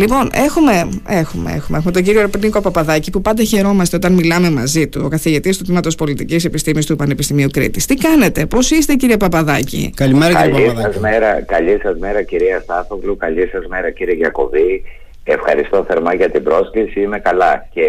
Λοιπόν, έχουμε, έχουμε, έχουμε, έχουμε τον κύριο Νίκο Παπαδάκη που πάντα χαιρόμαστε όταν μιλάμε μαζί του, ο καθηγητής του Τμήματος Πολιτικής Επιστήμης του Πανεπιστημίου Κρήτης. Τι κάνετε, πώς είστε, κύριε Παπαδάκη; Καλημέρα, κύριε καλή Παπαδάκη. Σας μέρα, καλή σας μέρα, κυρία Στάθογλου, καλή σας μέρα, κύριε Γιακοβή. Ευχαριστώ θερμά για την πρόσκληση. Είμαι καλά. Και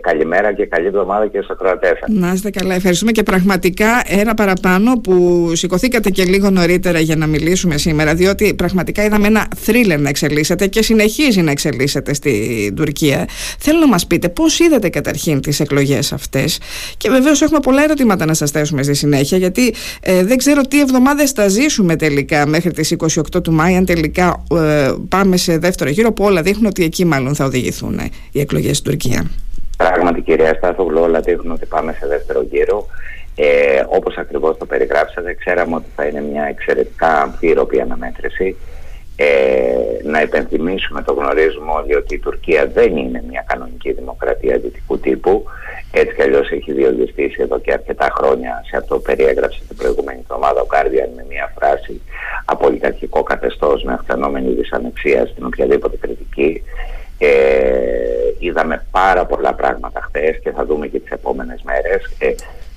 καλημέρα και καλή εβδομάδα και στο κρατέ Να είστε καλά. Ευχαριστούμε και πραγματικά ένα παραπάνω που σηκωθήκατε και λίγο νωρίτερα για να μιλήσουμε σήμερα, διότι πραγματικά είδαμε ένα θρίλερ να εξελίσσεται και συνεχίζει να εξελίσσεται στην Τουρκία. Θέλω να μας πείτε πώς είδατε καταρχήν τις εκλογές αυτές; Και βεβαίως έχουμε πολλά ερωτήματα να σας θέσουμε στη συνέχεια, γιατί ε, δεν ξέρω τι εβδομάδες θα ζήσουμε τελικά μέχρι τις 28 του Μάη, αν τελικά ε, πάμε σε δεύτερο γύρο, που όλα δείχνουν ότι εκεί μάλλον θα οδηγηθούν ε, οι εκλογές στην Τουρκία. Πράγματι κυρία Στάθογλου όλα δείχνουν ότι πάμε σε δεύτερο γύρο. Ε, όπως ακριβώς το περιγράψατε, ξέραμε ότι θα είναι μια εξαιρετικά αμφίροπη αναμέτρηση. Ε, να υπενθυμίσουμε, το γνωρίζουμε όλοι ότι η Τουρκία δεν είναι μια κανονική δημοκρατία δυτικού τύπου. Έτσι κι αλλιώς έχει διοργιστήσει εδώ και αρκετά χρόνια σε αυτό που περιέγραψε την προηγούμενη εβδομάδα ο Κάρδιαν με μια φράση απολυταρχικό καθεστώς με αυξανόμενη δυσανεξία στην οποιαδήποτε κριτική. Ε, είδαμε πάρα πολλά πράγματα χθες και θα δούμε και τις επόμενες μέρες. Ε,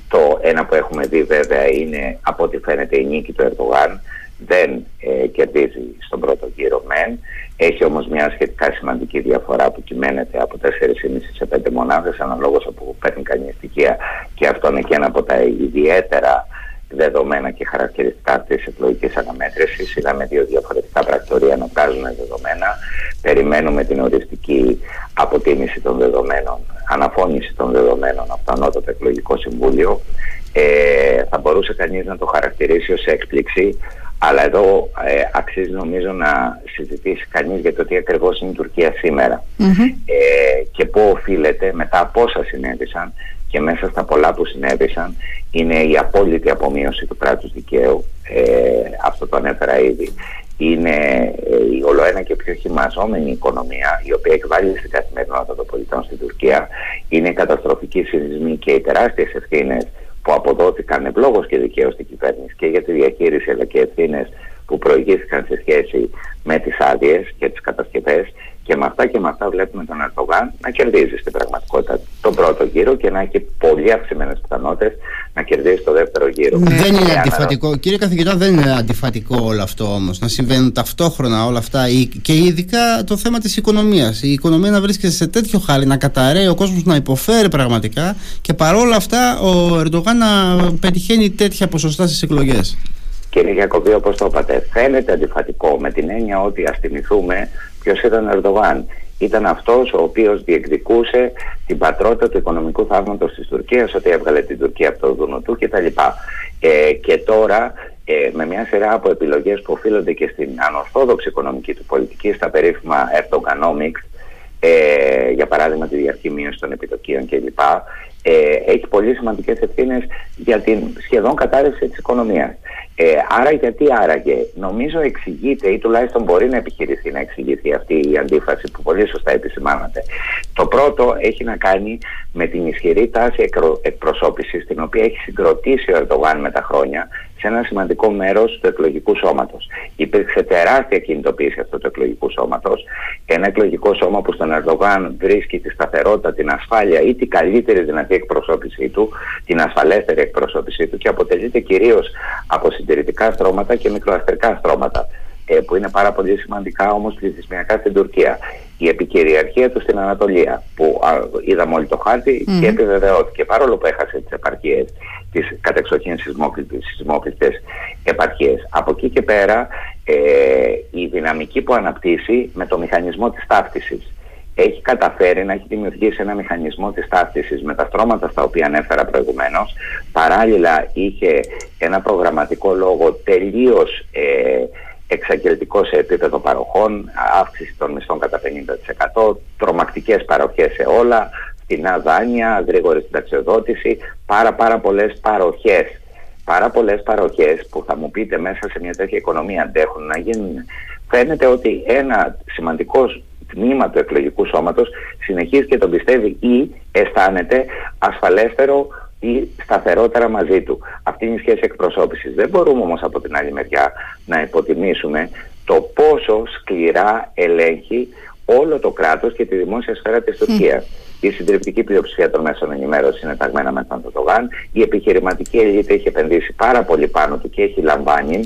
το ένα που έχουμε δει βέβαια είναι από ό,τι φαίνεται η νίκη του Ερδογάν δεν ε, κερδίζει στον πρώτο γύρο μεν. Έχει όμως μια σχετικά σημαντική διαφορά που κυμαίνεται από 4,5 σε 5 μονάδες αναλόγως από παίρνει κανείς στοιχεία και αυτό είναι και ένα από τα ιδιαίτερα δεδομένα και χαρακτηριστικά αυτή της εκλογικής αναμέτρησης. Είδαμε δύο διαφορετικά πρακτορία να βγάζουν δεδομένα. Περιμένουμε την οριστική αποτίμηση των δεδομένων, αναφώνηση των δεδομένων από το Ανώτατο Εκλογικό Συμβούλιο. Ε, θα μπορούσε κανείς να το χαρακτηρίσει ως έκπληξη, αλλά εδώ ε, αξίζει νομίζω να συζητήσει κανείς για το τι ακριβώς είναι η Τουρκία ε, και πού οφείλεται μετά από όσα συνέβησαν και μέσα στα πολλά που συνέβησαν είναι η απόλυτη απομείωση του κράτους δικαίου, ε, αυτό το ανέφερα ήδη, είναι ε, η ολοένα και πιο χυμαζόμενη οικονομία η οποία εκβάλλει στην καθημερινότητα των πολιτών στην Τουρκία, είναι οι καταστροφικοί συνδυσμοί και οι τεράστιες ευθύνες που αποδόθηκαν ευλόγως και δικαίως στην κυβέρνηση και για τη διαχείριση αλλά και ευθύνες που προηγήθηκαν σε σχέση με τις άδειες και τις κατασκευές και με αυτά και με αυτά βλέπουμε τον Ερντογάν να κερδίζει στην πραγματικότητα τον πρώτο γύρο και να έχει πολύ αυξημένες πιθανότητες να κερδίσει το δεύτερο γύρο. Δεν είναι αντιφατικό. Κύριε καθηγητά, δεν είναι αντιφατικό όλο αυτό όμως. Να συμβαίνουν ταυτόχρονα όλα αυτά και ειδικά το θέμα της οικονομίας. Η οικονομία να βρίσκεται σε τέτοιο χάλι, να καταραίει, ο κόσμος να υποφέρει πραγματικά και παρόλα αυτά ο Ερντογάν να πετυχαίνει τέτοια ποσοστά στις εκλογές. Κύριε Γιακοβή, όπως το είπατε, φαίνεται αντιφατικό με την έννοια ότι ας θυμηθούμε ποιος ήταν ο Ερντογάν. Ήταν αυτός ο οποίος διεκδικούσε την πατρότητα του οικονομικού θαύματος της Τουρκίας, ότι έβγαλε την Τουρκία από το δούνο του κτλ. Ε, και τώρα ε, με μια σειρά από επιλογές που οφείλονται και στην ανορθόδοξη οικονομική του πολιτική, στα περίφημα Erdoganomics, ε, για παράδειγμα τη διαρκή μείωση των επιτοκίων κλπ. Ε, έχει πολύ σημαντικές ευθύνες για την σχεδόν κατάρρευση της οικονομίας. Ε, άρα γιατί άραγε. Νομίζω εξηγείται ή τουλάχιστον μπορεί να επιχειρηθεί να εξηγηθεί αυτή η αντίφαση που πολύ σωστά επισημάνατε. Το πρώτο έχει να κάνει με την ισχυρή τάση εκπροσώπησης την οποία έχει συγκροτήσει ο Ερντογάν με τα χρόνια σε ένα σημαντικό μέρος του εκλογικού σώματος. Υπήρξε τεράστια κινητοποίηση αυτού του εκλογικού σώματος. Ένα εκλογικό σώμα που στον Ερντογάν βρίσκει τη σταθερότητα, την ασφάλεια ή την καλύτερη δυνατή εκπροσώπησή του, την ασφαλέστερη εκπροσώπησή του και αποτελείται κυρίως από συντηρητικά στρώματα και μικροαστερικά στρώματα ε, που είναι πάρα πολύ σημαντικά όμως πληθυσμιακά στην Τουρκία. Η επικυριαρχία τους στην Ανατολία που α, είδαμε όλοι το χάρτη και επιβεβαιώθηκε παρόλο που έχασε τις επαρχίες, τις κατεξοχήν σεισμόκλητες επαρχίες. Από εκεί και πέρα ε, η δυναμική που αναπτύσσει με το μηχανισμό της ταύτισης έχει καταφέρει να έχει δημιουργήσει ένα μηχανισμό της ταύτισης με τα στρώματα στα οποία ανέφερα προηγουμένως. Παράλληλα είχε ένα προγραμματικό λόγο τελείως ε, εξαγγελτικό σε επίπεδο παροχών, αύξηση των μισθών κατά 50%, τρομακτικές παροχές σε όλα, φτηνά δάνεια, γρήγορη συνταξιοδότηση, πάρα πάρα πολλές παροχές. Πάρα πολλές παροχές που θα μου πείτε μέσα σε μια τέτοια οικονομία αντέχουν να γίνουν. Φαίνεται ότι ένα σημαντικός τμήμα του εκλογικού σώματος συνεχίζει και τον πιστεύει ή αισθάνεται ασφαλέστερο ή σταθερότερα μαζί του. Αυτή είναι η σχέση εκπροσώπησης. Δεν μπορούμε όμως από την άλλη μεριά να υποτιμήσουμε το πόσο σκληρά ελέγχει όλο το κράτος και τη δημόσια σφαίρα της Τουρκίας. Η συντριπτική πλειοψηφία των μέσων ενημέρωσης είναι ταγμένα με τον Ερντογάν. Η επιχειρηματική ελίτ έχει επενδύσει πάρα πολύ πάνω του και έχει λαμβάνει,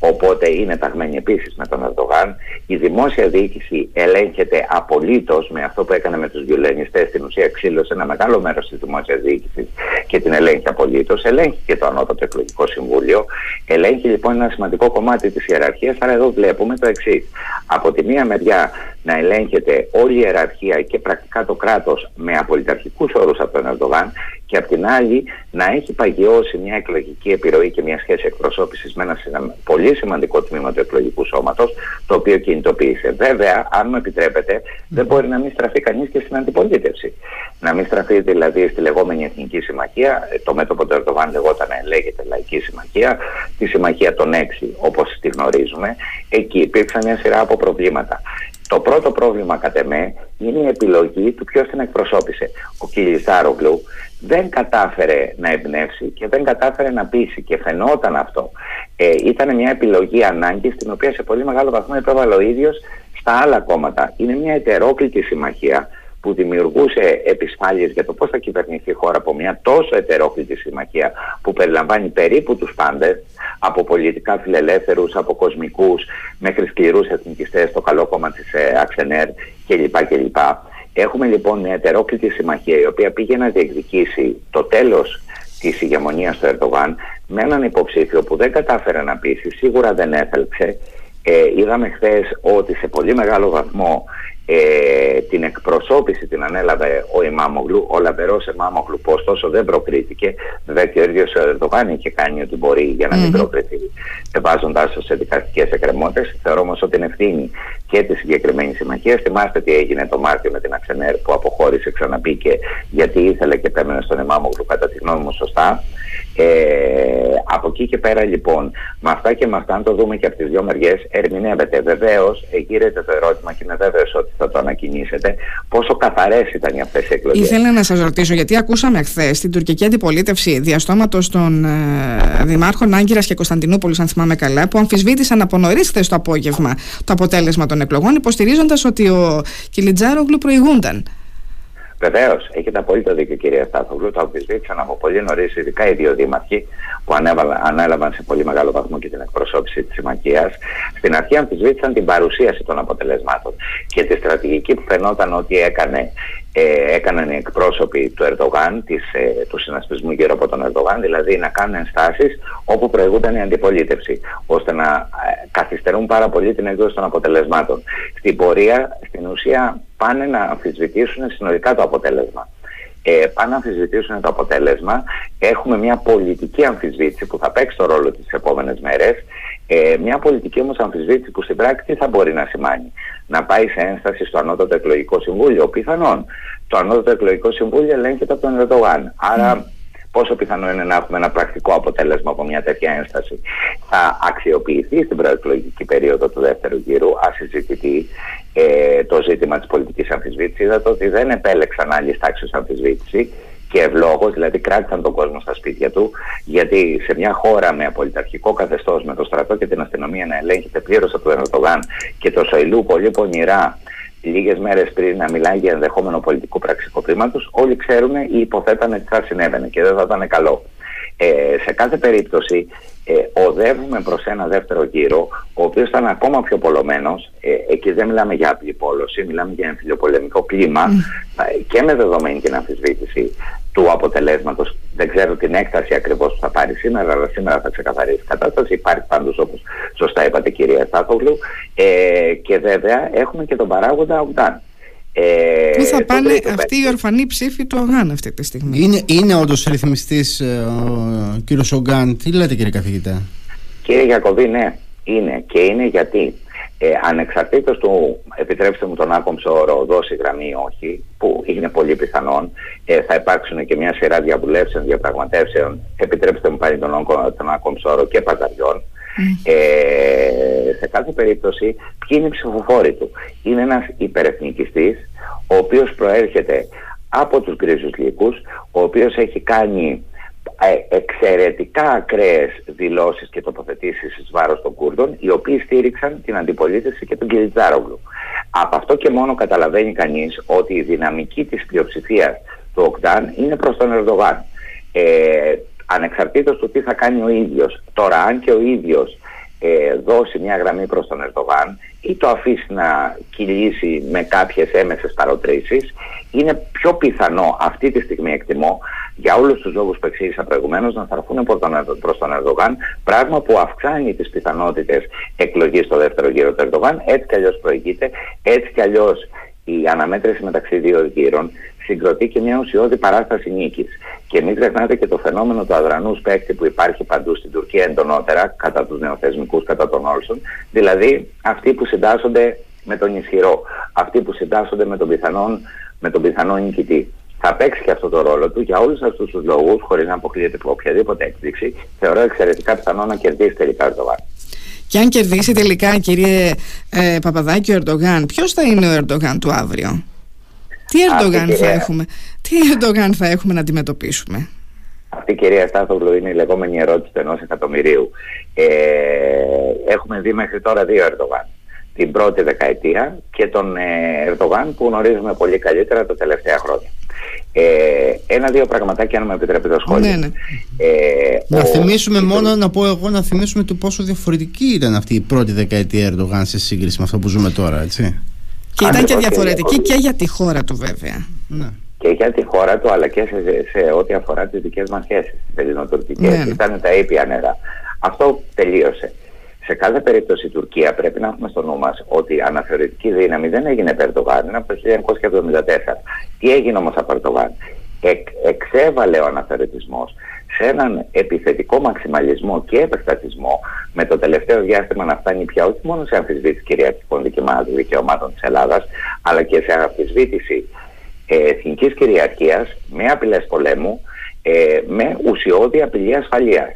οπότε είναι ταγμένη επίσης με τον Ερντογάν. Η δημόσια διοίκηση ελέγχεται απολύτως με αυτό που έκανε με τους βιολενιστές. Στην ουσία, ξύλωσε ένα μεγάλο μέρος της δημόσιας διοίκησης και την ελέγχει απολύτως. Ελέγχει και το Ανώτατο Εκλογικό Συμβούλιο. Ελέγχει λοιπόν ένα σημαντικό κομμάτι της ιεραρχίας. Άρα εδώ βλέπουμε το εξής. Από τη μία μεριά να ελέγχεται όλη η ιεραρχία και πρακτικά το κράτος με απολυταρχικούς όρους από τον Ερντογάν και απ' την άλλη να έχει παγιώσει μια εκλογική επιρροή και μια σχέση εκπροσώπησης με ένα πολύ σημαντικό τμήμα του εκλογικού σώματος, το οποίο κινητοποίησε. Βέβαια, αν μου επιτρέπετε, δεν μπορεί να μην στραφεί κανείς και στην αντιπολίτευση. Να μην στραφεί δηλαδή στη λεγόμενη Εθνική Συμμαχία, το μέτωπο του Ερντογάν λεγόταν λέγεται Λαϊκή Συμμαχία, τη Συμμαχία των Έξι, όπως τη γνωρίζουμε. Εκεί υπήρξαν μια σειρά από προβλήματα. Το πρώτο πρόβλημα κατ' εμέ είναι η επιλογή του ποιος την εκπροσώπησε. Ο Κιλιζάρογλου δεν κατάφερε να εμπνεύσει και δεν κατάφερε να πείσει και φαινόταν αυτό. Ε, ήταν μια επιλογή ανάγκης στην οποία σε πολύ μεγάλο βαθμό επέβαλε ο ίδιος στα άλλα κόμματα. Είναι μια ετερόκλητη συμμαχία που δημιουργούσε επισφάλειες για το πώς θα κυβερνηθεί η χώρα από μια τόσο ετερόκλητη συμμαχία που περιλαμβάνει περίπου τους πάντες από πολιτικά φιλελεύθερους, από κοσμικούς μέχρι σκληρούς εθνικιστές, το καλό κόμμα της ε, Αξενέρ κλπ. κλπ. Έχουμε λοιπόν μια ετερόκλητη συμμαχία η οποία πήγε να διεκδικήσει το τέλος της ηγεμονίας του Ερντογάν με έναν υποψήφιο που δεν κατάφερε να πείσει, σίγουρα δεν έθελξε. Ε, είδαμε χθες ότι σε πολύ μεγάλο βαθμό ε, την εκπροσώπηση την ανέλαβε ο Ημάμογλου, ο λαμπερό Ημάμογλου, που ωστόσο δεν προκρίθηκε. Βέβαια και ο ίδιος ο Ερντογάν είχε κάνει ό,τι μπορεί για να μην προκριθεί, βάζοντά το σε δικαστικές εκκρεμότητες. Θεωρώ όμως ότι είναι ευθύνη και της συγκεκριμένης συμμαχίας. Θυμάστε τι έγινε το Μάρτιο με την Αξενέρ που αποχώρησε, ξαναπήκε γιατί ήθελε και πέμενε στον Ημάμογλου, κατά τη γνώμη μου σωστά. Ε, από εκεί και πέρα λοιπόν, με αυτά και με αυτά, αν το δούμε και από τις δύο μεριές, ερμηνεύεται. Βεβαίως, γύρεται το ερώτημα και είναι βέβαιος ότι θα το ανακοινήσετε, πόσο καθαρές ήταν οι αυτές οι εκλογές. Ήθελα να σας ρωτήσω, γιατί ακούσαμε χθες στην τουρκική αντιπολίτευση διαστόματος των ε, δημάρχων Άγκυρας και Κωνσταντινούπολης, αν θυμάμαι καλά, που αμφισβήτησαν από νωρίς χθες το απόγευμα το αποτέλεσμα των εκλογών, υποστηρίζοντας ότι ο Κιλιτζάρογλου προηγούνταν. Βεβαίως, έχετε απόλυτο δίκιο, κυρία Στάθογλου. Το αμφισβήτησαν από πολύ νωρίς, ειδικά οι δύο δήμαρχοι που ανέλαβαν σε πολύ μεγάλο βαθμό και την εκπροσώπηση της συμμαχίας. Στην αρχή αμφισβήτησαν την παρουσίαση των αποτελεσμάτων και τη στρατηγική που φαινόταν ότι έκανε ε, έκαναν οι εκπρόσωποι του Ερντογάν, της, ε, του συνασπισμού γύρω από τον Ερντογάν, δηλαδή να κάνουν ενστάσεις όπου προηγούνταν η αντιπολίτευσης, ώστε να ε, καθυστερούν πάρα πολύ την εκδόση των αποτελεσμάτων. Στην πορεία, στην ουσία, πάνε να αμφισβητήσουν συνολικά το αποτέλεσμα. Ε, πάνε να αμφισβητήσουν το αποτέλεσμα. Έχουμε μια πολιτική αμφισβήτηση που θα παίξει το ρόλο τις επόμενες μέρες. Ε, μια πολιτική όμως αμφισβήτηση που στην πράξη θα μπορεί να σημάνει να πάει σε ένσταση στο Ανώτατο Εκλογικό Συμβούλιο. Πιθανόν το Ανώτατο Εκλογικό Συμβούλιο ελέγχεται από τον Ερντογάν. Άρα πόσο πιθανό είναι να έχουμε ένα πρακτικό αποτέλεσμα από μια τέτοια ένσταση. Θα αξιοποιηθεί στην προεκλογική περίοδο του δεύτερου γύρου, ασυζητητή, ε, το ζήτημα της πολιτικής αμφισβήτησης. Είδατε ότι δεν επέλεξαν άλλη τάξη αμφισβήτηση και ευλόγως, δηλαδή κράτησαν τον κόσμο στα σπίτια του, γιατί σε μια χώρα με απολυταρχικό καθεστώς, με το στρατό και την αστυνομία να ελέγχεται πλήρως από τον Ερντογάν και το Σοηλού πολύ πονηρά λίγες μέρες πριν να μιλάει για ενδεχόμενο πολιτικού πραξικοπήματος, όλοι ξέρουν ή υποθέτανε τι θα συνέβαινε και δεν θα ήταν καλό. Ε, σε κάθε περίπτωση ε, οδεύουμε προς ένα δεύτερο γύρο ο οποίος ήταν ακόμα πιο πολλωμένος. Ε, εκεί δεν μιλάμε για απλή πόλωση μιλάμε για εμφυλιοπολεμικό κλίμα. Mm. και με δεδομένη την αμφισβήτηση του αποτελέσματος δεν ξέρω την έκταση ακριβώς που θα πάρει σήμερα αλλά σήμερα θα ξεκαθαρίσει η κατάσταση. Υπάρχει πάντως όπως σωστά είπατε κυρία Στάθογλου. Ε, και βέβαια έχουμε και τον παράγοντα Ογδάν ε, Πού θα πάνε αυτοί οι ορφανοί ψήφοι του Ογκάν αυτή τη στιγμή; Είναι, είναι όντως ρυθμιστής ε, ο κύριος Ογκάν. Τι λέτε κύριε καθηγητά; Κύριε Γιακοβή, ναι, είναι. Και είναι γιατί ε, ανεξαρτήτως του, επιτρέψτε μου τον άκομψο όρο, δώσει γραμμή ή όχι, που είναι πολύ πιθανόν, ε, θα υπάρξουν και μια σειρά διαβουλεύσεων, διαπραγματεύσεων, επιτρέψτε μου πάλι τον, τον άκομψο όρο και παζαριών, ε, σε κάθε περίπτωση, ποιοι είναι οι ψηφοφόροι του. Είναι ένας υπερεθνικιστής, ο οποίος προέρχεται από τους γκρίζους λύκους, ο οποίος έχει κάνει ε, εξαιρετικά ακραίες δηλώσεις και τοποθετήσεις εις βάρος των Κούρδων οι οποίοι στήριξαν την αντιπολίτευση και τον Κιλιτζάρογλου. Από αυτό και μόνο καταλαβαίνει κανείς ότι η δυναμική της πλειοψηφίας του Οκτάν είναι προς τον Ερντογάν. Ε, ανεξαρτήτως του τι θα κάνει ο ίδιος. Τώρα αν και ο ίδιος ε, δώσει μια γραμμή προς τον Ερντογάν ή το αφήσει να κυλήσει με κάποιες έμεσες παροτρήσεις είναι πιο πιθανό αυτή τη στιγμή εκτιμώ για όλους τους λόγους που εξήγησα προηγουμένως να στραφούν προς τον Ερντογάν πράγμα που αυξάνει τις πιθανότητες εκλογής στο δεύτερο γύρο του Ερντογάν έτσι κι αλλιώς προηγείται, έτσι κι αλλιώς η αναμέτρηση μεταξύ δύο γύρων συγκροτεί και μια ουσιώδη παράσταση νίκης. Και μην ξεχνάτε και το φαινόμενο του αδρανούς παίκτη που υπάρχει παντού στην Τουρκία εντονότερα κατά τους νεοθεσμικούς, κατά τον Όλσον, δηλαδή αυτοί που συντάσσονται με τον ισχυρό, αυτοί που συντάσσονται με τον πιθανόν, με τον πιθανό νικητή. Θα παίξει και αυτό το ρόλο του για όλους αυτούς τους λόγους, χωρίς να αποκλείεται από οποιαδήποτε έκπληξη, θεωρώ εξαιρετικά πιθανό να κερδίσει τελικά ο Ερντογάν. Και αν κερδίσει τελικά, κύριε ε, Παπαδάκη, ο Ερντογάν, ποιος θα είναι ο Ερντογάν του αύριο; Τι Ερντογάν θα έχουμε, τι Ερντογάν θα έχουμε να αντιμετωπίσουμε; Αυτή η κυρία Στάθογλου είναι η λεγόμενη ερώτηση του ενός εκατομμυρίου. Ε, έχουμε δει μέχρι τώρα δύο Ερντογάν. Την πρώτη δεκαετία και τον ε, Ερντογάν που γνωρίζουμε πολύ καλύτερα τα τελευταία χρόνια. Ε, Ένα-δύο πραγματάκια, αν με επιτρέπετε το σχόλιο. Ναι, ναι. Ε, να θυμίσουμε μόνο, να πω εγώ, να θυμίσουμε το πόσο διαφορετική ήταν αυτή η πρώτη δεκαετία Ερντογάν σε σύγκριση με αυτό που ζούμε τώρα, έτσι. Και ήταν και διαφορετική και για τη χώρα του βέβαια. Ναι. Και για τη χώρα του αλλά και σε, σε, ό,τι αφορά τις δικές μας σχέσεις, τις ελληνοτουρκικές. Ναι, ναι. Ήταν τα ήπια νερά. Αυτό τελείωσε. Σε κάθε περίπτωση η Τουρκία πρέπει να έχουμε στο νου μας ότι η αναθεωρητική δύναμη δεν έγινε από Ερντογάν, είναι από το 1974. Τι έγινε όμως από Ερντογάν. Εκ, εξέβαλε ο αναθεωρητισμός σε έναν επιθετικό μαξιμαλισμό και επεκτατισμό με το τελευταίο διάστημα να φτάνει πια όχι μόνο σε αμφισβήτηση κυριαρχικών δικαιωμάτων της Ελλάδας αλλά και σε αμφισβήτηση ε, εθνικής κυριαρχίας με απειλές πολέμου ε, με ουσιώδη απειλή ασφαλείας.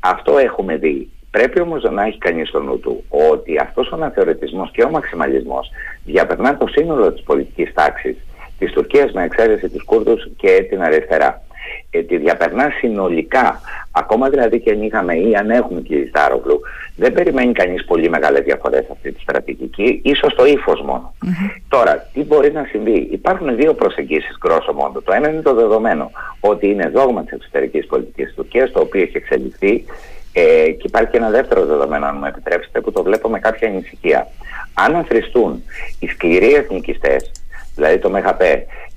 Αυτό έχουμε δει. Πρέπει όμως να έχει κανείς στο νου του ότι αυτός ο αναθεωρητισμός και ο μαξιμαλισμός διαπερνά το σύνολο της πολιτικής τάξης της Τουρκίας με εξαίρεση τους Κούρδους και την αριστερά ε, τη διαπερνά συνολικά, ακόμα δηλαδή και αν είχαμε ή αν έχουμε και Στάρογλου, δεν περιμένει κανείς πολύ μεγάλες διαφορές αυτή τη στρατηγική, ίσως το ύφος μόνο. Τώρα, τι μπορεί να συμβεί; Υπάρχουν δύο προσεγγίσεις γκρόσο μόνο. Το ένα είναι το δεδομένο ότι είναι δόγμα της εξωτερικής πολιτικής της Τουρκίας, το οποίο έχει εξελιχθεί ε, και υπάρχει και ένα δεύτερο δεδομένο, αν μου επιτρέψετε, που το βλέπω με κάποια ανησυχία. Αν αθρηστούν οι σκληροί εθνικιστές, δηλαδή το ΜΕΧΑΠ,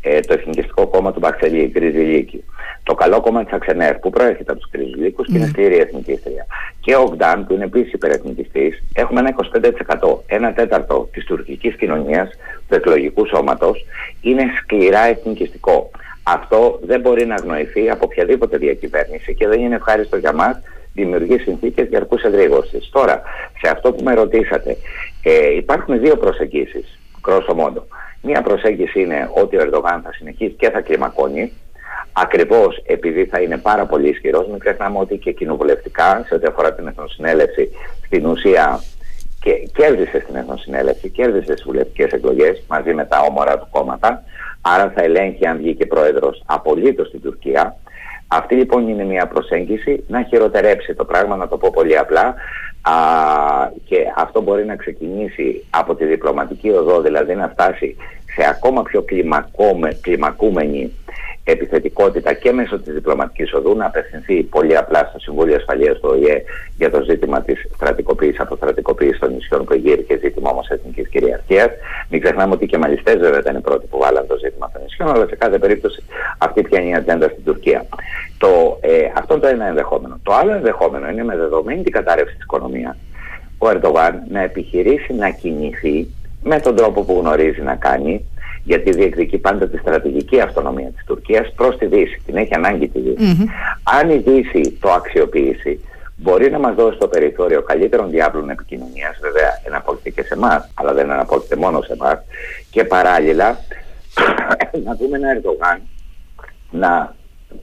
ε, το Εθνικιστικό Κόμμα του Μπαξελή, Γκριζιλίκη, το καλό κόμμα της Αξενέρ που προέρχεται από τους Γκριζιλίκου και είναι σκληρή εθνικίστρια, και ο Γκτάν που είναι επίσης υπερεθνικιστής, έχουμε ένα 25%. Ένα τέταρτο της τουρκικής κοινωνίας, του εκλογικού σώματος, είναι σκληρά εθνικιστικό. Αυτό δεν μπορεί να αγνοηθεί από οποιαδήποτε διακυβέρνηση και δεν είναι ευχάριστο για μας δημιουργεί συνθήκες διαρκούς εγρήγορσης. Τώρα, σε αυτό που με ρωτήσατε, ε, υπάρχουν δύο προσεγγίσεις, κρόσο μόντο. Μία προσέγγιση είναι ότι ο Ερντογάν θα συνεχίσει και θα κλιμακώνει, ακριβώς επειδή θα είναι πάρα πολύ ισχυρός. Μην ξεχνάμε ότι και κοινοβουλευτικά, σε ό,τι αφορά την Εθνοσυνέλευση, στην ουσία και κέρδισε στην Εθνοσυνέλευση, κέρδισε στις βουλευτικές εκλογές μαζί με τα όμορα του κόμματα. Άρα θα ελέγχει αν βγήκε πρόεδρος απολύτως στην Τουρκία. Αυτή λοιπόν είναι μια προσέγγιση να χειροτερέψει το πράγμα, να το πω πολύ απλά. Α, και αυτό μπορεί να ξεκινήσει από τη διπλωματική οδό, δηλαδή να φτάσει σε ακόμα πιο κλιμακούμενη επιθετικότητα και μέσω της διπλωματικής οδού να απευθυνθεί πολύ απλά στο Συμβούλιο Ασφαλείας του ΟΗΕ για το ζήτημα της στρατικοποίησης, αποστρατικοποίησης των νησιών που και ζήτημα όμως εθνικής κυριαρχίας. Μην ξεχνάμε ότι και μαλιστές βέβαια ήταν οι πρώτοι που βάλαν το ζήτημα των νησιών, αλλά σε κάθε περίπτωση αυτή πια είναι η ατζέντα στην Τουρκία. Το, ε, αυτό το ένα ενδεχόμενο. Το άλλο ενδεχόμενο είναι με δεδομένη την κατάρρευση της οικονομίας ο Ερντογάν να επιχειρήσει να κινηθεί με τον τρόπο που γνωρίζει να κάνει γιατί διεκδικεί πάντα τη στρατηγική αυτονομία της Τουρκίας προς τη Δύση. Την έχει ανάγκη τη Δύση. Αν η Δύση το αξιοποιήσει, μπορεί να μας δώσει το περιθώριο καλύτερων διάβλων επικοινωνίας, βέβαια εναπόκειται και σε εμάς, αλλά δεν εναπόκειται μόνο σε εμάς, και παράλληλα να δούμε ένα Ερντογάν να,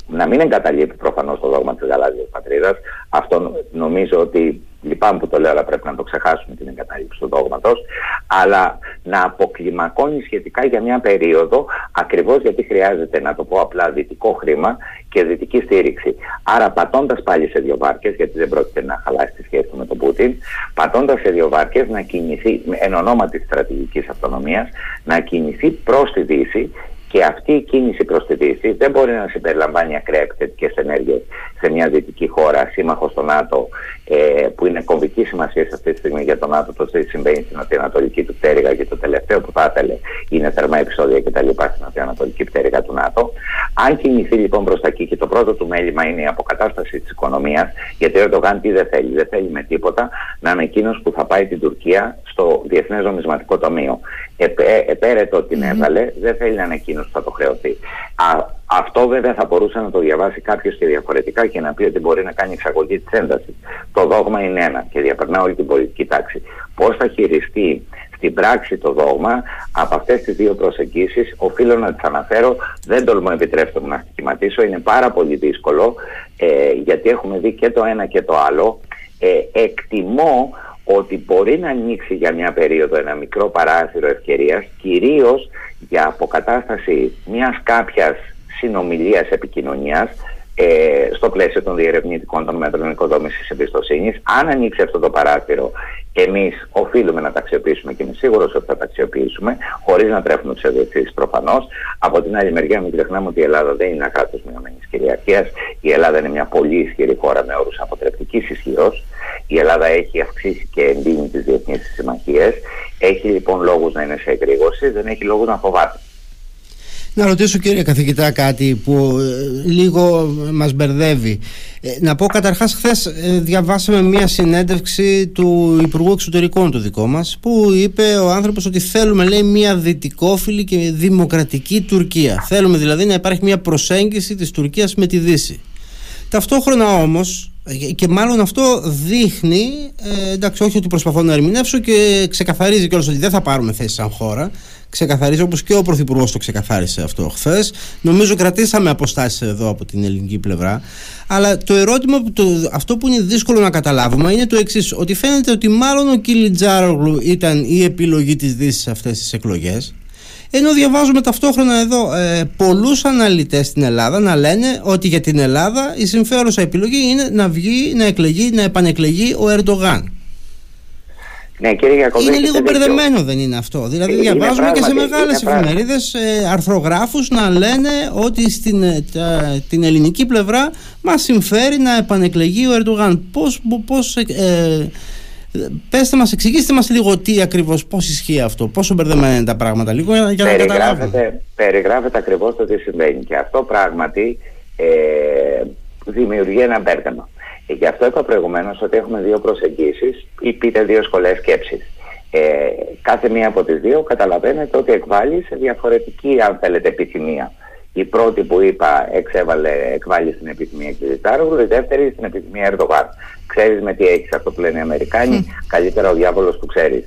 να μην εγκαταλείπει προφανώς το δόγμα της γαλάζιας πατρίδας. Αυτό νομίζω ότι λυπάμαι που το λέω, αλλά πρέπει να το ξεχάσουμε την εγκατάλειψη του δόγματος, αλλά να αποκλιμακώνει σχετικά για μια περίοδο, ακριβώς γιατί χρειάζεται, να το πω απλά, δυτικό χρήμα και δυτική στήριξη. Άρα, πατώντας πάλι σε δύο βάρκες, γιατί δεν πρόκειται να χαλάσει τη σχέση με τον Πούτιν, πατώντας σε δύο βάρκες να κινηθεί, εν ονόματι της στρατηγικής αυτονομίας, να κινηθεί προς τη Δύση και αυτή η κίνηση προς τη Δύση δεν μπορεί να συμπεριλαμβάνει ακραία επιθετικέ ενέργειες σε μια δυτική χώρα, σύμμαχος στο ΝΑΤΟ, ε, που είναι κομβική σημασία αυτή τη στιγμή για το ΝΑΤΟ, το τι συμβαίνει στην Ανατολική του πτέρυγα και το τελευταίο που θα ήθελε είναι θερμά επεισόδια κτλ. στην Ανατολική πτέρυγα του ΝΑΤΟ. Αν κινηθεί λοιπόν προς τα εκεί και το πρώτο του μέλημα είναι η αποκατάσταση της οικονομίας, γιατί ο Ερντογάν τι δεν θέλει, δεν θέλει με τίποτα να είναι εκείνος που θα πάει την Τουρκία στο Διεθνές Νομισματικό Ταμείο. Επέ, το την έβαλε, δεν θέλει να είναι εκείνος που θα το χρεωθεί. Αυτό βέβαια θα μπορούσε να το διαβάσει κάποιος και διαφορετικά και να πει ότι μπορεί να κάνει εξαγωγή της έντασης. Το δόγμα είναι ένα και διαπερνά όλη την πολιτική τάξη. Πώς θα χειριστεί στην πράξη το δόγμα από αυτές τις δύο προσεγγίσεις, οφείλω να τις αναφέρω. Δεν τολμώ επιτρέψτε μου να στοιχηματίσω. Είναι πάρα πολύ δύσκολο ε, γιατί έχουμε δει και το ένα και το άλλο. Ε, εκτιμώ ότι μπορεί να ανοίξει για μια περίοδο ένα μικρό παράθυρο ευκαιρίας κυρίως για αποκατάσταση μιας κάποιας συνομιλίας επικοινωνίας ε, στο πλαίσιο των διερευνητικών των μέτρων οικοδόμησης εμπιστοσύνης. Αν ανοίξει αυτό το παράθυρο, εμείς οφείλουμε να τα αξιοποιήσουμε και είμαι σίγουρος ότι θα τα αξιοποιήσουμε, χωρίς να τρέφουμε τους ευαισθήσει προφανώς. Από την άλλη μεριά, μην ξεχνάμε ότι η Ελλάδα δεν είναι ένα κράτο μειωμένης κυριαρχίας. Η Ελλάδα είναι μια πολύ ισχυρή χώρα με όρους αποτρεπτικής ισχυρός. Η Ελλάδα έχει αυξήσει και εντείνει τις διεθνείς συμμαχίες. Έχει λοιπόν λόγους να είναι σε εγρήγορση, δεν έχει λόγους να φοβάται. Να ρωτήσω κύριε καθηγητά κάτι που ε, λίγο μας μπερδεύει. Ε, να πω καταρχάς χθες ε, διαβάσαμε μια συνέντευξη του Υπουργού Εξωτερικών του δικό μας που είπε ο άνθρωπος ότι θέλουμε λέει μια δυτικόφιλη και δημοκρατική Τουρκία. Θέλουμε δηλαδή να υπάρχει μια προσέγγιση της Τουρκίας με τη Δύση. Ταυτόχρονα όμως και μάλλον αυτό δείχνει, ε, εντάξει όχι ότι προσπαθώ να ερμηνεύσω και ξεκαθαρίζει κιόλας ότι δεν θα πάρουμε θέση σαν χώρα ξεκαθαρίζει όπως και ο Πρωθυπουργός το ξεκαθάρισε αυτό χθες. Νομίζω κρατήσαμε αποστάσεις εδώ από την ελληνική πλευρά αλλά το ερώτημα, το, αυτό που είναι δύσκολο να καταλάβουμε είναι το εξής: ότι φαίνεται ότι μάλλον ο Κιλιτζάρογλου ήταν η επιλογή της Δύσης σε αυτές τις εκλογές ενώ διαβάζουμε ταυτόχρονα εδώ ε, πολλούς αναλυτές στην Ελλάδα να λένε ότι για την Ελλάδα η συμφέρουσα επιλογή είναι να βγει, να εκλεγεί, να επανεκλεγεί ο Ερντογάν. Ναι, κύριε Γιακοβέ, είναι λίγο μπερδεμένο, δεν είναι αυτό. Δηλαδή, είναι διαβάζουμε και σε μεγάλες εφημερίδες ε, αρθρογράφους να λένε ότι στην ε, την ελληνική πλευρά μας συμφέρει να επανεκλεγεί ο Ερντογάν. Πώς. Πώς, ε, Πέστε μας, εξηγήστε μας λίγο τι ακριβώς, πώς ισχύει αυτό, πόσο μπερδεμένα είναι τα πράγματα, λίγο για να καταλάβουμε. Περιγράφεται ακριβώς το τι συμβαίνει και αυτό πράγματι ε, δημιουργεί ένα μπέρδεμα. Και γι' αυτό είπα προηγουμένως ότι έχουμε δύο προσεγγίσεις ή πείτε δύο σχολές σκέψης. Ε, κάθε μία από τις δύο καταλαβαίνετε ότι εκβάλλει σε διαφορετική αν θέλετε επιθυμία. Η πρώτη που είπα εξέβαλε, εκβάλλει στην επιθυμία Κιζιτάρογλου, η δεύτερη στην επιθυμία Ερντογάν. Ξέρεις με τι έχεις αυτό που λένε οι Αμερικάνοι, καλύτερα ο διάβολος που ξέρεις.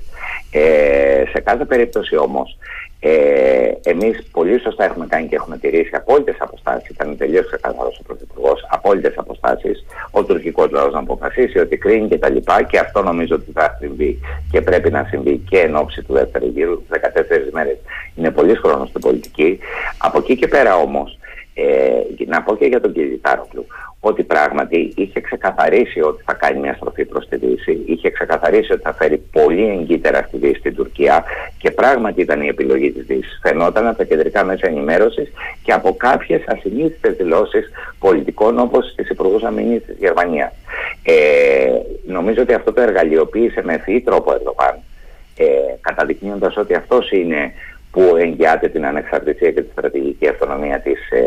Ε, σε κάθε περίπτωση όμως ε, Εμείς πολύ σωστά έχουμε κάνει και έχουμε τηρήσει απόλυτες αποστάσεις. Ήταν τελείως ξεκάθαρο ο Πρωθυπουργός. Απόλυτες αποστάσεις. Ο τουρκικός λαός να αποφασίσει ότι κρίνει και τα λοιπά. Και αυτό νομίζω ότι θα συμβεί και πρέπει να συμβεί και εν ώψη του δεύτερου γύρου. 14 μέρες είναι πολύς χρόνος στην πολιτική. Από εκεί και πέρα όμως, ε, να πω και για τον κύριο Τάρογλου ότι πράγματι είχε ξεκαθαρίσει ότι θα κάνει μια στροφή προς τη Δύση, είχε ξεκαθαρίσει ότι θα φέρει πολύ εγκύτερα στη Δύση στην Τουρκία και πράγματι ήταν η επιλογή της Δύσης. Φαινόταν από τα κεντρικά μέσα ενημέρωσης και από κάποιες ασυνήθιστες δηλώσεις πολιτικών όπως της Υπουργούς Αμήνης της Γερμανίας. Ε, νομίζω ότι αυτό το εργαλειοποίησε με ευφυή τρόπο Ερδογάν, ε, καταδεικνύοντας ότι αυτός είναι που εγγυάται την ανεξαρτησία και τη στρατηγική αυτονομία της, ε,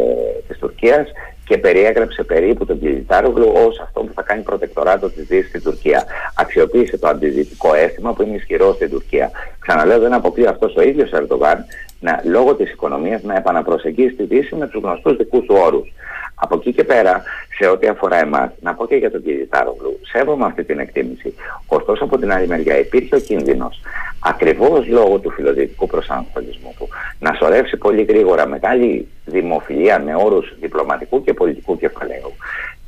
της Τουρκίας και περιέγραψε περίπου τον Κιλιτάρογλου ως αυτό που θα κάνει προτεκτοράτο της Δύσης στην Τουρκία. Αξιοποίησε το αντιδυτικό αίσθημα που είναι ισχυρό στην Τουρκία. Ξαναλέω, δεν αποκλεί αυτός ο ίδιος Ερντογάν να, λόγω της οικονομίας να επαναπροσεγγίσει τη Δύση με τους γνωστούς δικούς του όρους. Από εκεί και πέρα, σε ό,τι αφορά εμάς, να πω και για τον κύριο Τάρογλου, σέβομαι αυτή την εκτίμηση. Ωστόσο, από την άλλη μεριά, υπήρχε ο κίνδυνος, ακριβώς λόγω του φιλοδυτικού προσανατολισμού του, να σωρεύσει πολύ γρήγορα μεγάλη δημοφιλία με όρους διπλωματικού και πολιτικού κεφαλαίου.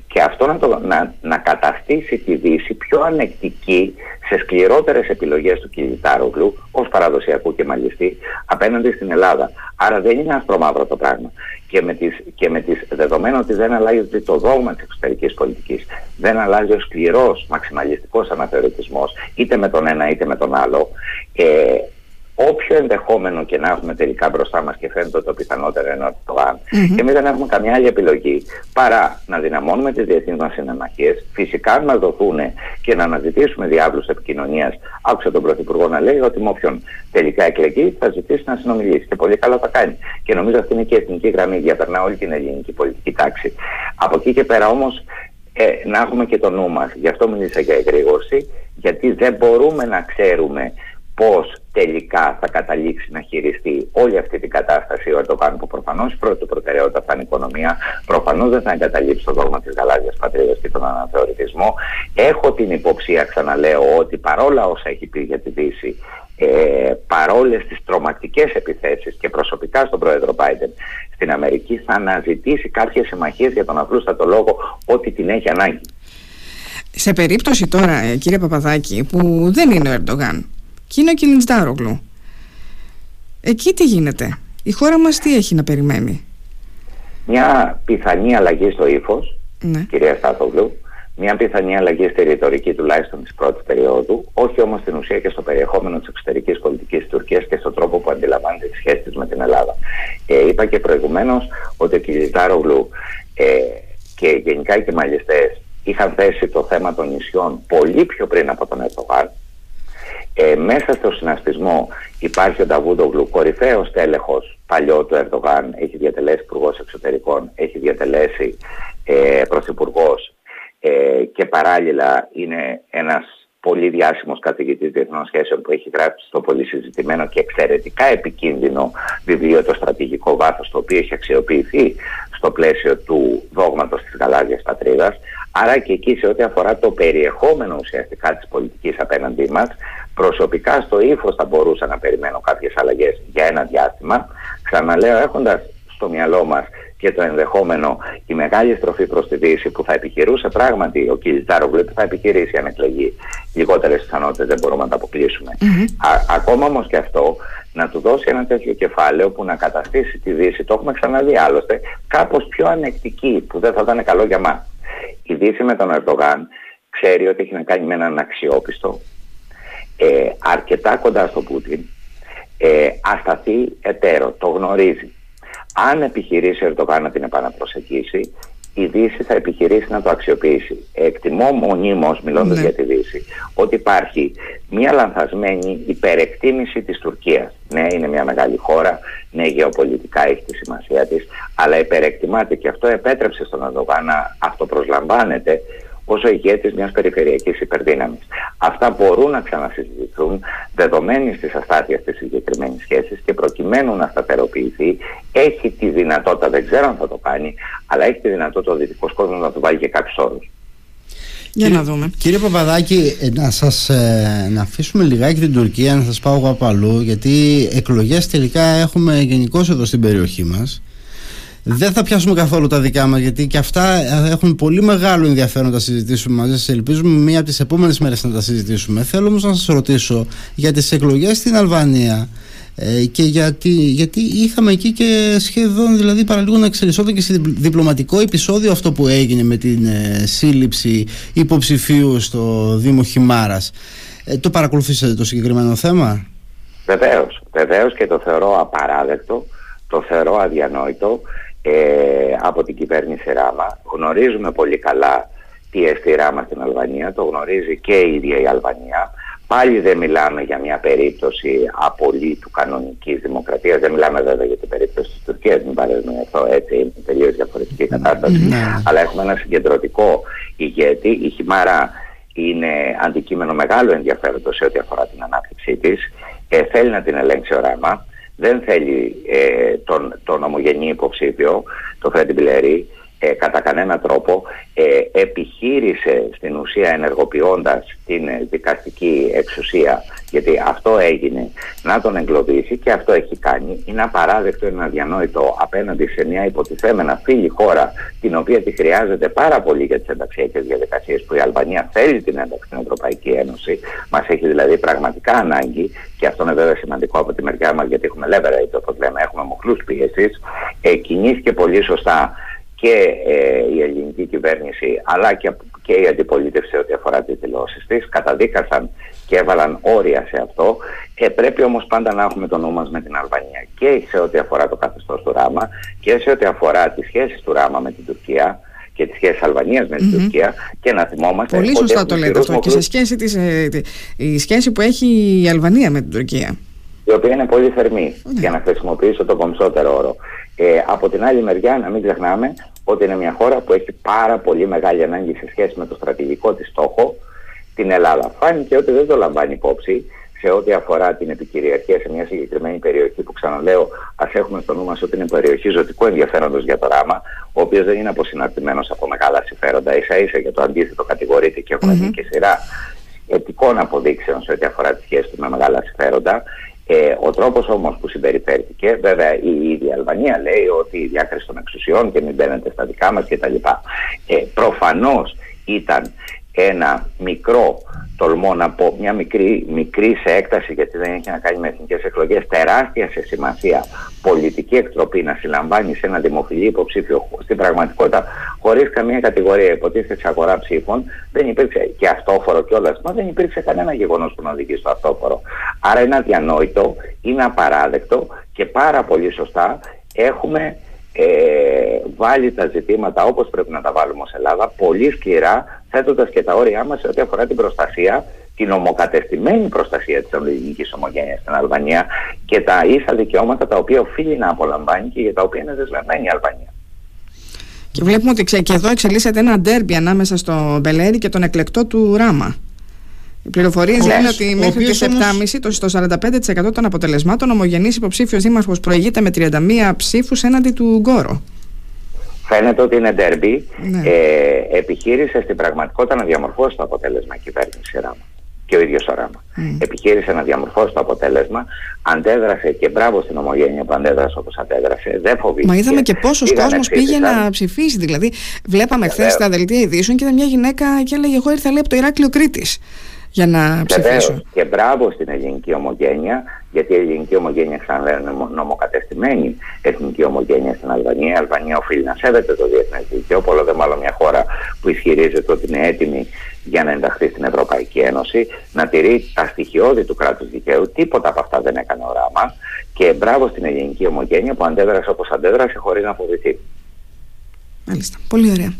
Και αυτό να, το, να, να καταστήσει τη Δύση πιο ανεκτική σε σκληρότερες επιλογές του Κιλιτάρογλου ως παραδοσιακού και μαλλιστή απέναντι στην Ελλάδα. Άρα δεν είναι αστρομαύρο το πράγμα. Και με, τις, και με τις δεδομένο ότι δεν αλλάζει το δόγμα της εξωτερικής πολιτικής, δεν αλλάζει ο σκληρός μαξιμαλιστικός αναθεωρητισμός είτε με τον ένα είτε με τον άλλο, ε, όποιο ενδεχόμενο και να έχουμε τελικά μπροστά μας και φαίνεται το πιθανότερο είναι το αν. Και εμείς δεν έχουμε καμιά άλλη επιλογή παρά να δυναμώνουμε τις διεθνείς μας συνεμαχίες, φυσικά να μας δοθούν και να αναζητήσουμε διάβλους επικοινωνίας. Άκουσα τον Πρωθυπουργό να λέει ότι με όποιον τελικά εκλεγεί θα ζητήσει να συνομιλήσει και πολύ καλά θα κάνει. Και νομίζω αυτή είναι και η εθνική γραμμή, διαπερνά όλη την ελληνική πολιτική τάξη. Από εκεί και πέρα όμως ε, να έχουμε και το νου μας. Γι' αυτό μίλησα για εγρήγορση, γιατί δεν μπορούμε να ξέρουμε πώς τελικά θα καταλήξει να χειριστεί όλη αυτή την κατάσταση ο Ερντογάν που προφανώς η πρώτη προτεραιότητα θα είναι η οικονομία, προφανώς δεν θα εγκαταλείψει το δόγμα της γαλάζιας πατρίδας και τον αναθεωρητισμό. Έχω την υποψία, ξαναλέω, ότι παρόλα όσα έχει πει για τη Δύση, ε, παρόλες τις τρομακτικές επιθέσεις και προσωπικά στον πρόεδρο Biden στην Αμερική θα αναζητήσει κάποιες συμμαχίες για τον απλούστατο λόγο ότι την έχει ανάγκη. Σε περίπτωση τώρα, ε, κύριε Παπαδάκη, που δεν είναι ο Ερντογάν, και είναι ο Κιλιντσδάρογλου. Εκεί τι γίνεται; Η χώρα μας τι έχει να περιμένει; Μια πιθανή αλλαγή στο ύφος, ναι. κυρία Στάθογλου, μια πιθανή αλλαγή στη ρητορική τουλάχιστον της πρώτης περίοδου, όχι όμως στην ουσία και στο περιεχόμενο της εξωτερικής πολιτικής της Τουρκίας και στον τρόπο που αντιλαμβάνεται τις σχέσεις της με την Ελλάδα. Ε, είπα και προηγουμένως ότι ο Κιλιτάρογλου ε, και γενικά οι κεμαλιστέ είχαν θέσει το θέμα των νησιών πολύ πιο πριν από τον Ερντογάν ε, μέσα στο συναστισμό υπάρχει ο Νταβούντογλου, κορυφαίος τέλεχος παλιό του Ερντογάν, έχει διατελέσει υπουργός εξωτερικών, έχει διατελέσει ε, πρωθυπουργός ε, και παράλληλα είναι ένας πολύ διάσημος καθηγητής διεθνών σχέσεων που έχει γράψει στο πολύ συζητημένο και εξαιρετικά επικίνδυνο βιβλίο Το Στρατηγικό Βάθος, το οποίο έχει αξιοποιηθεί στο πλαίσιο του δόγματος της γαλάζιας πατρίδας. Άρα και εκεί σε ό,τι αφορά το περιεχόμενο ουσιαστικά της πολιτικής απέναντί μας, προσωπικά στο ύφος θα μπορούσα να περιμένω κάποιες αλλαγές για ένα διάστημα. Ξαναλέω έχοντας στο μυαλό μας και το ενδεχόμενο η μεγάλη στροφή προς τη Δύση που θα επιχειρούσε πράγματι ο Κιλιτάρογλου που θα επιχειρήσει αν εκλεγεί λιγότερες πιθανότητες δεν μπορούμε να τα αποκλείσουμε. ακόμα όμως και αυτό να του δώσει ένα τέτοιο κεφάλαιο που να καταστήσει τη Δύση, το έχουμε ξαναδεί άλλωστε, κάπως πιο ανεκτική που δεν θα ήταν καλό για μας η Δύση με τον Ερντογάν ξέρει ότι έχει να κάνει με έναν αξιόπιστο, ε, αρκετά κοντά στο Πούτιν, ε, ασταθή εταίρο, το γνωρίζει. Αν επιχειρήσει ο Ερντογάν να την επαναπροσεγγίσει, η Δύση θα επιχειρήσει να το αξιοποιήσει. Εκτιμώ μονίμως, μιλώντας ναι. για τη Δύση, ότι υπάρχει μια λανθασμένη υπερεκτίμηση της Τουρκίας. Ναι, είναι μια μεγάλη χώρα, ναι, γεωπολιτικά έχει τη σημασία της, αλλά υπερεκτιμάται και αυτό επέτρεψε στον Ερντογάν να αυτοπροσλαμβάνεται ως ο ηγέτης μιας περιφερειακής υπερδύναμης. Αυτά μπορούν να ξανασυζητηθούν δεδομένης της αστάθειας της συγκεκριμένης σχέσης και προκειμένου να σταθεροποιηθεί έχει τη δυνατότητα, δεν ξέρω αν θα το κάνει, αλλά έχει τη δυνατότητα ο δυτικός κόσμος να του βάλει και κάποιους όρους. Για να δούμε. Κύριε Παπαδάκη, ε, να σας ε, να αφήσουμε λιγάκι την Τουρκία, να σας πάω εγώ από αλλού, γιατί εκλογές τελικά έχουμε γενικώς εδώ στην περιοχή μας. Δεν θα πιάσουμε καθόλου τα δικά μας, γιατί και αυτά έχουν πολύ μεγάλο ενδιαφέρον να τα συζητήσουμε μαζί σας. Ελπίζουμε μία από τις επόμενες μέρες να τα συζητήσουμε. Θέλω όμως να σας ρωτήσω για τις εκλογές στην Αλβανία. Ε, και γιατί, γιατί είχαμε εκεί και σχεδόν δηλαδή παραλίγο να εξελισσόταν και σε διπλωματικό επεισόδιο αυτό που έγινε με την ε, σύλληψη υποψηφίου στο Δήμο Χιμάρας. Ε, το παρακολουθήσατε το συγκεκριμένο θέμα; Βεβαίως, βεβαίως και το θεωρώ απαράδεκτο, το θεωρώ αδιανόητο ε, από την κυβέρνηση Ράμα. Γνωρίζουμε πολύ καλά τι εστί Ράμα στην Αλβανία, το γνωρίζει και η ίδια η Αλβανία. Πάλι δεν μιλάμε για μια περίπτωση απολύτου κανονικής δημοκρατίας. Δεν μιλάμε βέβαια για την περίπτωση της Τουρκίας, μην παρέμβουμε αυτό έτσι, είναι τελείως διαφορετική κατάσταση. Ναι. Αλλά έχουμε ένα συγκεντρωτικό ηγέτη. Η Χιμάρα είναι αντικείμενο μεγάλο ενδιαφέροντος σε ό,τι αφορά την ανάπτυξή της. Ε, θέλει να την ελέγξει ο δεν θέλει ε, τον, τον ομογενή υποψήφιο, τον Φρέντι Μπιλερή. Ε, κατά κανένα τρόπο ε, επιχείρησε στην ουσία ενεργοποιώντας την δικαστική εξουσία γιατί αυτό έγινε. Να τον εγκλωβίσει και αυτό έχει κάνει. Είναι απαράδεκτο, είναι αδιανόητο απέναντι σε μια υποτιθέμενα φίλη χώρα την οποία τη χρειάζεται πάρα πολύ για τις ενταξιακές διαδικασίες που η Αλβανία θέλει την ένταξη στην Ευρωπαϊκή Ένωση. Μας έχει δηλαδή πραγματικά ανάγκη και αυτό είναι βέβαια σημαντικό από τη μεριά μας γιατί έχουμε leverage όπως λέμε, έχουμε μοχλούς πίεσης. Ε, κινήθηκε πολύ σωστά και ε, η ελληνική κυβέρνηση αλλά και, και η αντιπολίτευση ό,τι αφορά τις δηλώσεις της καταδίκασαν και έβαλαν όρια σε αυτό ε, πρέπει όμως πάντα να έχουμε το νου μας με την Αλβανία και σε ό,τι αφορά το καθεστώς του Ράμα και σε ό,τι αφορά τις σχέσεις του Ράμα με την Τουρκία και τις σχέσεις Αλβανίας με την Τουρκία και να θυμόμαστε Πολύ σωστά το λέτε αυτό και σε σχέση της, ε, η σχέση που έχει η Αλβανία με την Τουρκία η οποία είναι πολύ θερμή, ναι. για να χρησιμοποιήσω το κομψότερο όρο. Ε, από την άλλη μεριά, να μην ξεχνάμε ότι είναι μια χώρα που έχει πάρα πολύ μεγάλη ανάγκη σε σχέση με το στρατηγικό της στόχο, την Ελλάδα. Φάνηκε ότι δεν το λαμβάνει υπόψη σε ό,τι αφορά την επικυριαρχία σε μια συγκεκριμένη περιοχή που ξαναλέω ας έχουμε στο νου μας ότι είναι περιοχή ζωτικού ενδιαφέροντος για το ράμα, ο οποίος δεν είναι αποσυναρτημένος από μεγάλα συμφέροντα. σα ίσα για το αντίθετο κατηγορείται και έχουμε mm-hmm. και σειρά ετικών αποδείξεων σε ό,τι αφορά τη σχέση του με μεγάλα συμφέροντα. Ε, ο τρόπος όμως που συμπεριφέρθηκε, βέβαια η ίδια Αλβανία λέει ότι η διάκριση των εξουσιών και μην μπαίνετε στα δικά μας κτλ. Ε, προφανώς ήταν ένα μικρό, τολμώ να πω, μια μικρή, μικρή σε έκταση γιατί δεν έχει να κάνει με εθνικές εκλογές, τεράστια σε σημασία πολιτική εκτροπή να συλλαμβάνει σε ένα δημοφιλή υποψήφιο στην πραγματικότητα χωρίς καμία κατηγορία υποτίθεται σε αγορά ψήφων, δεν υπήρξε και αυτόφορο κιόλας, μα δεν υπήρξε κανένα γεγονός που να οδηγεί στο αυτόφορο. Άρα είναι αδιανόητο, είναι απαράδεκτο και πάρα πολύ σωστά έχουμε ε, βάλει τα ζητήματα όπως πρέπει να τα βάλουμε ως Ελλάδα πολύ σκληρά θέτοντας και τα όρια μας σε ό,τι αφορά την προστασία την ομοκατεστημένη προστασία της ελληνικής ομογένειας στην Αλβανία και τα ίσα δικαιώματα τα οποία οφείλει να απολαμβάνει και για τα οποία είναι δεσμευμένη η Αλβανία. Και βλέπουμε ότι και εδώ εξελίσσεται ένα ντέρμπι ανάμεσα στο Μπελέρι και τον εκλεκτό του Ράμα. Οι πληροφορίες λένε ότι μέχρι τις 7.30 το 45% των αποτελεσμάτων ομογενής υποψήφιος δήμαρχος προηγείται με 31 ψήφους έναντι του Γκόρο. Φαίνεται ότι είναι ντέρμπι. Ναι. Ε, επιχείρησε στην πραγματικότητα να διαμορφώσει το αποτέλεσμα η κυβέρνηση Ράμα. Και ο ίδιος ο Ράμα. Mm. Επιχείρησε να διαμορφώσει το αποτέλεσμα. Αντέδρασε και μπράβο στην ομογένεια που αντέδρασε όπως αντέδρασε. Δεν φοβήθηκε. Μα είδαμε και πόσος κόσμος πήγε να ψηφίσει. Δηλαδή, βλέπαμε χθες στα δελτία ειδήσεων και ήταν μια γυναίκα και έλεγε: Εγώ ήρθα λέει από το Ηράκλειο Κρήτης για να ψηφίσω. Και μπράβο στην ελληνική ομογένεια, γιατί η ελληνική ομογένεια ξαναλέω είναι νομοκατεστημένη εθνική ομογένεια στην Αλβανία. Η Αλβανία οφείλει να σέβεται το διεθνές δίκαιο, πολλό δε μάλλον μια χώρα που ισχυρίζεται ότι είναι έτοιμη για να ενταχθεί στην Ευρωπαϊκή Ένωση, να τηρεί τα στοιχειώδη του κράτους δικαίου. Τίποτα από αυτά δεν έκανε οράμα. Και μπράβο στην ελληνική ομογένεια που αντέδρασε όπως αντέδρασε χωρίς να φοβηθεί. Μάλιστα. Πολύ ωραία.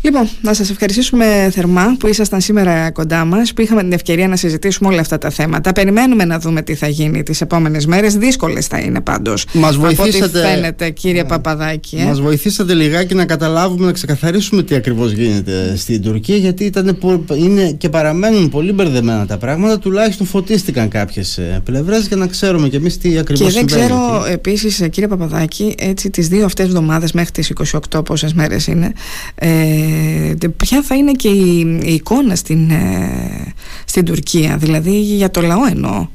Λοιπόν, να σας ευχαριστήσουμε θερμά που ήσασταν σήμερα κοντά μας, που είχαμε την ευκαιρία να συζητήσουμε όλα αυτά τα θέματα. Περιμένουμε να δούμε τι θα γίνει τις επόμενες μέρες. Δύσκολες θα είναι πάντως. Μας βοηθήσατε. Από ό,τι φαίνεται, κύριε yeah. Παπαδάκη. Ε. Μας βοηθήσατε λιγάκι να καταλάβουμε, να ξεκαθαρίσουμε τι ακριβώς γίνεται στην Τουρκία, γιατί ήταν, είναι και παραμένουν πολύ μπερδεμένα τα πράγματα. Τουλάχιστον φωτίστηκαν κάποιες πλευρές για να ξέρουμε κι εμείς τι ακριβώς συμβαίνει. Και δεν ξέρω επίσης, κύριε Παπαδάκη, έτσι τις δύο αυτές εβδομάδες μέχρι τις 28 πόσες μέρε είναι. Ε, ε, ποια θα είναι και η, εικόνα στην, ε, στην Τουρκία, δηλαδή για το λαό εννοώ.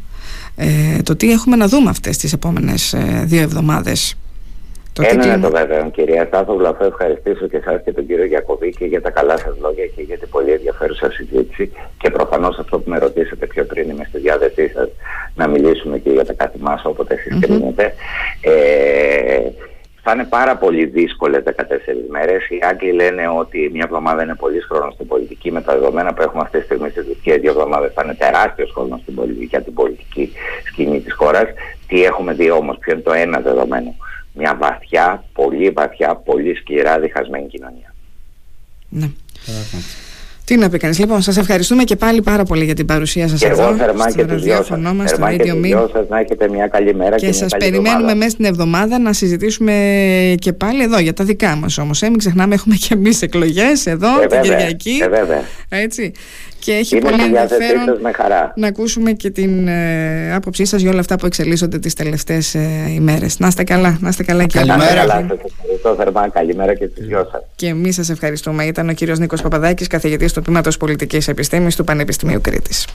Ε, το τι έχουμε να δούμε αυτές τις επόμενες ε, δύο εβδομάδες. Το Ένα είναι το βέβαιο, κυρία Στάθοβλα, θα ευχαριστήσω και εσάς και τον κύριο Γιακοβίκη για τα καλά σας λόγια και για την πολύ ενδιαφέρουσα συζήτηση και προφανώς αυτό που με ρωτήσατε πιο πριν είμαι στη διάθεσή σας να μιλήσουμε και για τα κάτι μας όποτε εσείς mm-hmm. Ε, θα είναι πάρα πολύ δύσκολες 14 μέρες. Οι Άγγλοι λένε ότι μια εβδομάδα είναι πολύ χρόνος στην πολιτική. Με τα δεδομένα που έχουμε αυτή τη στιγμή στη Τουρκία, δύο εβδομάδες θα είναι τεράστιος χρόνος στην πολιτική, για την πολιτική σκηνή της χώρας. Τι έχουμε δει όμως, ποιο είναι το ένα δεδομένο. Μια βαθιά, πολύ βαθιά, πολύ σκληρά διχασμένη κοινωνία. Ναι. Τι να πει κανείς. Λοιπόν, σας ευχαριστούμε και πάλι πάρα πολύ για την παρουσία σας εδώ. Εγώ θερμά και τους δυο σας. Θερμά και να έχετε μια καλή μέρα και, και σας περιμένουμε μέσα στην εβδομάδα να συζητήσουμε και πάλι εδώ για τα δικά μας όμως. Ε, μην ξεχνάμε, έχουμε και εμείς εκλογές εδώ ε, την Κυριακή. Ε, βέβαια. Έτσι. Και έχει Είμαι πολύ στη διάθεσή ενδιαφέρον σας με χαρά. να ακούσουμε και την ε, άποψή σας για όλα αυτά που εξελίσσονται τις τελευταίες ε, ημέρες. Να είστε καλά, να είστε καλά και Να Καλημέρα. είστε καλά, σας ευχαριστώ θερμά. Καλημέρα και στους δυο σας. Και εμείς σας ευχαριστούμε. Ήταν ο κύριος Νίκος Παπαδάκης, καθηγητής του Τμήματος Πολιτικής Επιστήμης του Πανεπιστημίου Κρήτης.